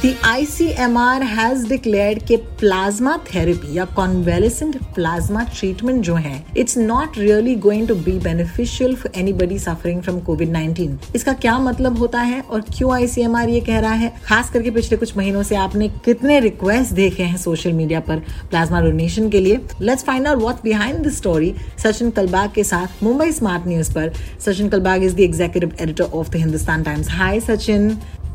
The ICMR has declared कि plasma therapy या convalescent plasma treatment जो है it's not really going to be beneficial for anybody suffering from covid 19 इसका क्या मतलब होता है और क्यों आईसीएमआर ये कह रहा है? खास करके पिछले कुछ महीनों से आपने कितने रिक्वेस्ट देखे हैं सोशल मीडिया पर प्लाज्मा डोनेशन के लिए? Let's find out what behind the story Sachin Kalbag के साथ मुंबई स्मार्ट न्यूज़ पर Sachin Kalbag is the executive editor of the Hindustan Times hi Sachin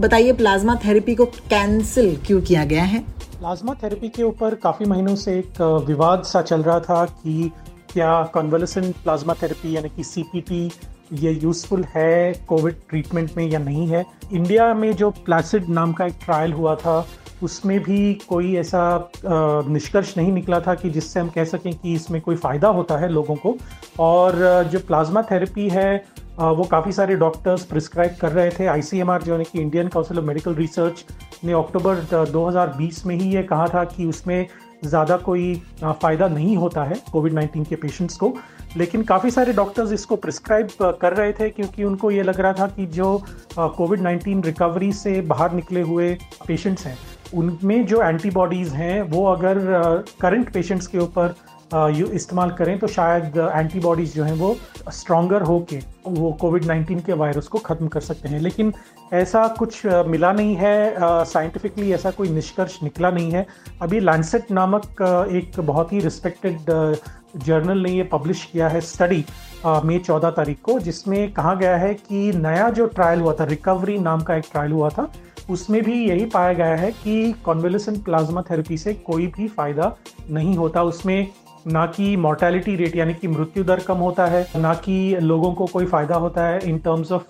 बताइए, प्लाज्मा थेरेपी को कैंसिल क्यों किया गया है? प्लाज्मा थेरेपी के ऊपर काफ़ी महीनों से एक विवाद सा चल रहा था कि क्या कन्वलेसेंट प्लाज्मा थेरेपी यानी कि सीपीटी ये यूज़फुल है कोविड ट्रीटमेंट में या नहीं है? इंडिया में जो प्लासिड नाम का एक ट्रायल हुआ था, उसमें भी कोई ऐसा निष्कर्ष नहीं निकला था कि जिससे हम कह सकें कि इसमें कोई फ़ायदा होता है लोगों को। और जो प्लाज्मा थेरेपी है वो काफ़ी सारे डॉक्टर्स प्रिस्क्राइब कर रहे थे। आईसीएमआर जो है कि Indian council of medical research ने अक्टूबर 2020 में ही ये कहा था कि उसमें ज़्यादा कोई फ़ायदा नहीं होता है कोविड 19 के पेशेंट्स को। लेकिन काफ़ी सारे डॉक्टर्स इसको प्रिस्क्राइब कर रहे थे क्योंकि उनको ये लग रहा था कि जो कोविड 19 रिकवरी से बाहर निकले हुए पेशेंट्स हैं, उनमें जो एंटीबॉडीज़ हैं, वो अगर करंट पेशेंट्स के ऊपर यू इस्तेमाल करें तो शायद एंटीबॉडीज़ जो हैं वो स्ट्रॉन्गर हो के वो कोविड 19 के वायरस को ख़त्म कर सकते हैं। लेकिन ऐसा कुछ मिला नहीं है साइंटिफिकली ऐसा कोई निष्कर्ष निकला नहीं है। अभी लैंडसेट नामक एक बहुत ही रिस्पेक्टेड जर्नल ने ये पब्लिश किया है स्टडी मई चौदह तारीख को, जिसमें कहा गया है कि नया जो ट्रायल हुआ था रिकवरी नाम का एक ट्रायल हुआ था, उसमें भी यही पाया गया है कि कॉन्वेलेसेंट प्लाज्मा थेरेपी से कोई भी फ़ायदा नहीं होता। उसमें ना कि मोर्टेलिटी रेट यानी कि मृत्यु दर कम होता है ना कि लोगों को कोई फ़ायदा होता है in terms of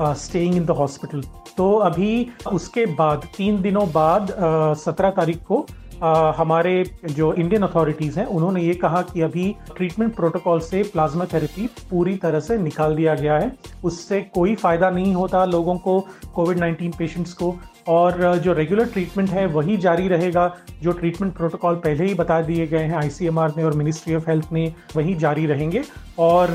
staying in the hospital तो अभी उसके बाद तीन दिनों बाद सत्रह uh, तारीख को आ, हमारे जो इंडियन अथॉरिटीज़ हैं उन्होंने ये कहा कि अभी ट्रीटमेंट प्रोटोकॉल से प्लाज्मा थेरेपी पूरी तरह से निकाल दिया गया है। उससे कोई फ़ायदा नहीं होता लोगों को कोविड 19 पेशेंट्स को। और जो रेगुलर ट्रीटमेंट है, वही जारी रहेगा। जो ट्रीटमेंट प्रोटोकॉल पहले ही बता दिए गए हैं आईसीएमआर ने और मिनिस्ट्री ऑफ़ हेल्थ ने, वही जारी रहेंगे। और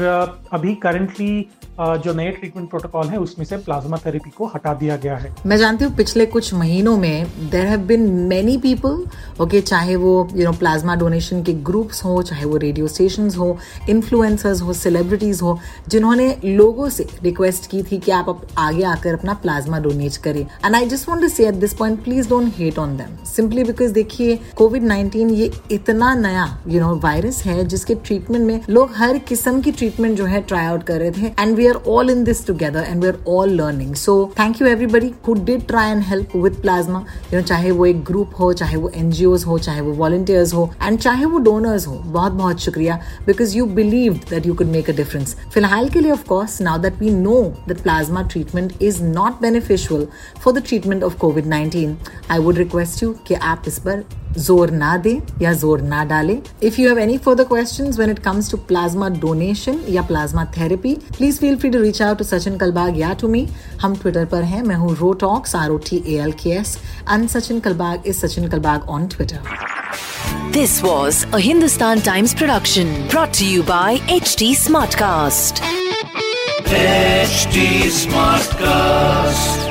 अभी करंटली जो नए ट्रीटमेंट प्रोटोकॉल है, उसमें से प्लाज्मा थेरेपी को हटा दिया गया है। मैं जानती हूँ, पिछले कुछ महीनों में there have been many people okay चाहे वो यू नो प्लाज्मा डोनेशन के ग्रुप्स हो, चाहे वो रेडियो स्टेशन हो इन्फ्लुएंसर्स हो सेलिब्रिटीज हो, जिन्होंने लोगों से रिक्वेस्ट की थी कि आप आगे आकर अपना प्लाज्मा डोनेट करें। And I just want to say at this point please don't hate on them simply because देखिए कोविड नाइनटीन ये इतना नया यू नो वायरस है जिसके ट्रीटमेंट में लोग हर किस्म की ट्रीटमेंट जो है ट्राई आउट कर रहे थे and we are all in this together and we're all learning. So thank you everybody who did try and help with plasma. You know, चाहे वो एक ग्रुप हो चाहे वो एनजीओ हो चाहे वो वॉलंटियर्स हो एंड चाहे वो डोनर्स हो बहुत बहुत शुक्रिया because you believe that you could make a difference फ़िलहाल के लिए of course now that we know that plasma treatment is not beneficial for the treatment of covid nineteen I would request you कि आप इस पर ज़ोर ना दे या ज़ोर ना डाले if you have any further questions when it comes to plasma donation या plasma therapy please feel free to reach out to Sachin Kalbag या टू मी हम ट्विटर पर हैं मैं हूँ Rotalks R O T A L K S and Sachin Kalbag is Sachin Kalbag on Twitter this This was a Hindustan Times production brought to you by HT Smartcast. HD Smartcast.